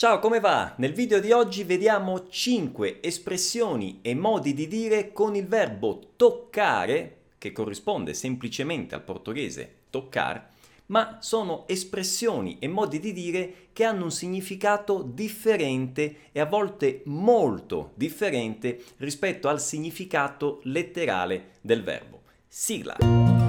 Ciao, come va? Nel video di oggi vediamo 5 espressioni e modi di dire con il verbo toccare, che corrisponde semplicemente al portoghese toccar, ma sono espressioni e modi di dire che hanno un significato differente e a volte molto differente rispetto al significato letterale del verbo. Sigla.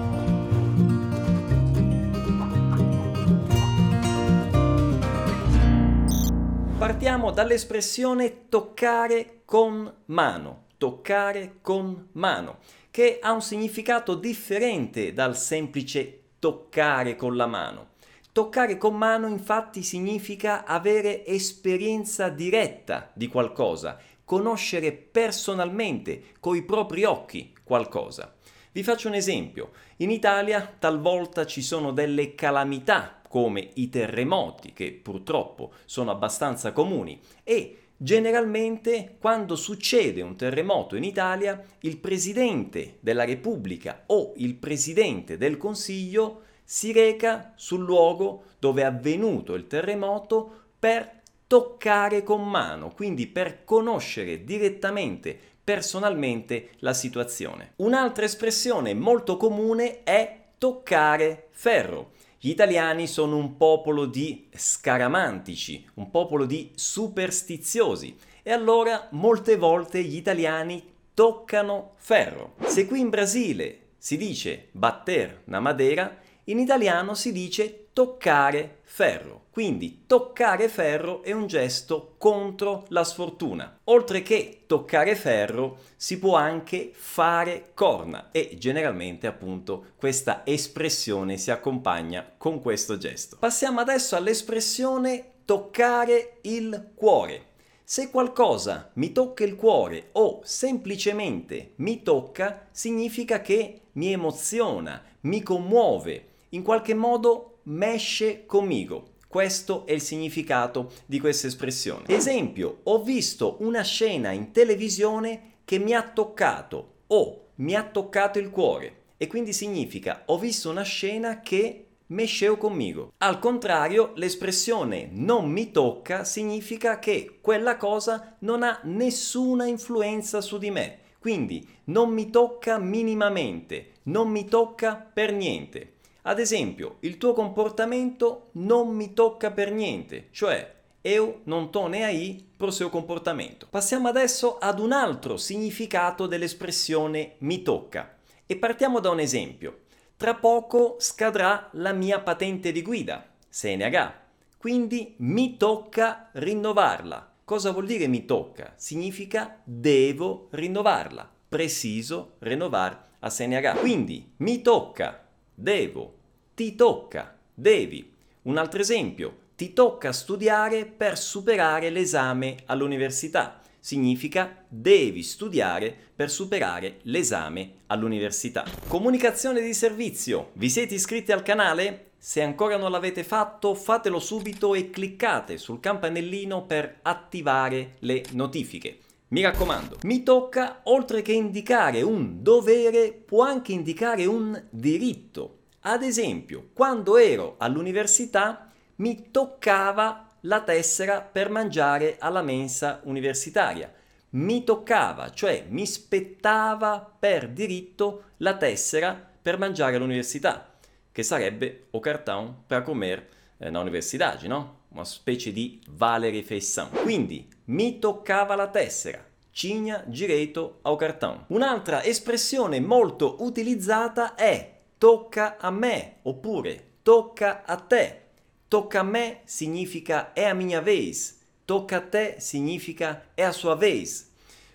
Partiamo dall'espressione toccare con mano, toccare con mano, che ha un significato differente dal semplice toccare con la mano. Toccare con mano infatti significa avere esperienza diretta di qualcosa, conoscere personalmente, coi propri occhi, qualcosa. Vi faccio un esempio. In Italia talvolta ci sono delle calamità come i terremoti, che purtroppo sono abbastanza comuni, e generalmente quando succede un terremoto in Italia, il Presidente della Repubblica o il Presidente del Consiglio si reca sul luogo dove è avvenuto il terremoto per toccare con mano, quindi per conoscere direttamente, personalmente la situazione. Un'altra espressione molto comune è toccare ferro. Gli italiani sono un popolo di scaramantici, un popolo di superstiziosi e allora molte volte gli italiani toccano ferro. Se qui in Brasile si dice batter na madeira, in italiano si dice toccare ferro. Quindi toccare ferro è un gesto contro la sfortuna. Oltre che toccare ferro, si può anche fare corna e generalmente appunto questa espressione si accompagna con questo gesto. Passiamo adesso all'espressione toccare il cuore. Se qualcosa mi tocca il cuore o semplicemente mi tocca, significa che mi emoziona, mi commuove, in qualche modo mesce conmigo. Questo è il significato di questa espressione. Esempio, ho visto una scena in televisione che mi ha toccato o mi ha toccato il cuore e quindi significa ho visto una scena che mesceo conmigo. Al contrario, l'espressione non mi tocca significa che quella cosa non ha nessuna influenza su di me. Quindi non mi tocca minimamente, non mi tocca per niente. Ad esempio, il tuo comportamento non mi tocca per niente, cioè eu non to ne hai pro suo comportamento. Passiamo adesso ad un altro significato dell'espressione mi tocca e partiamo da un esempio. Tra poco scadrà la mia patente di guida, CNH, quindi mi tocca rinnovarla. Cosa vuol dire mi tocca? Significa devo rinnovarla, preciso rinnovare a CNH. Quindi mi tocca devo, ti tocca, devi. Un altro esempio, ti tocca studiare per superare l'esame all'università. Significa devi studiare per superare l'esame all'università. Comunicazione di servizio. Vi siete iscritti al canale? Se ancora non l'avete fatto, fatelo subito e cliccate sul campanellino per attivare le notifiche. Mi raccomando, mi tocca, oltre che indicare un dovere, può anche indicare un diritto. Ad esempio, quando ero all'università mi toccava la tessera per mangiare alla mensa universitaria. Mi toccava, cioè mi spettava per diritto la tessera per mangiare all'università, che sarebbe o cartão per comer eh, na universidade, no? Una specie di vale refeição. Quindi mi toccava la tessera. Cigna gireto ao cartão. Un'altra espressione molto utilizzata è tocca a me oppure tocca a te. Tocca a me significa è a mia vez, tocca a te significa è a sua vez.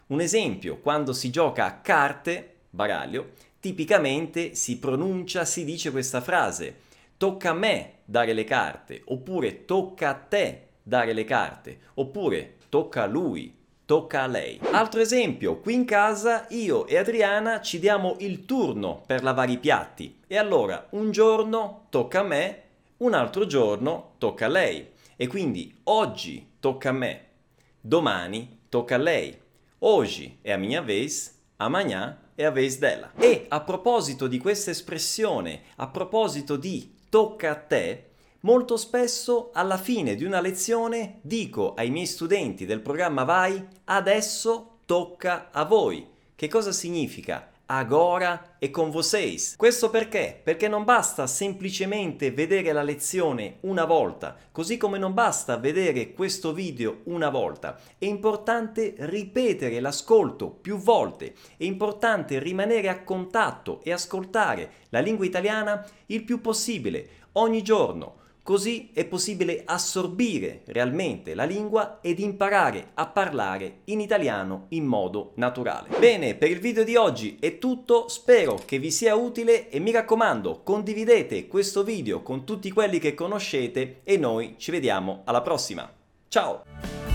Un esempio, quando si gioca a carte, baraglio, tipicamente si pronuncia, si dice questa frase, tocca a me dare le carte, oppure tocca a te dare le carte, oppure tocca a lui tocca a lei. Altro esempio, qui in casa io e Adriana ci diamo il turno per lavare i piatti e allora un giorno tocca a me, un altro giorno tocca a lei e quindi oggi tocca a me, domani tocca a lei, oggi è a mia vez, amanhã è a vez della. E a proposito di questa espressione, a proposito di tocca a te, Molto spesso alla fine di una lezione dico ai miei studenti del programma Vai, adesso tocca a voi. Che cosa significa? agora e con vocês. Questo perché? Perché non basta semplicemente vedere la lezione una volta, così come non basta vedere questo video una volta. È importante ripetere l'ascolto più volte, è importante rimanere a contatto e ascoltare la lingua italiana il più possibile, ogni giorno Così è possibile assorbire realmente la lingua ed imparare a parlare in italiano in modo naturale. Bene, per il video di oggi è tutto, spero che vi sia utile e mi raccomando condividete questo video con tutti quelli che conoscete e noi ci vediamo alla prossima. Ciao!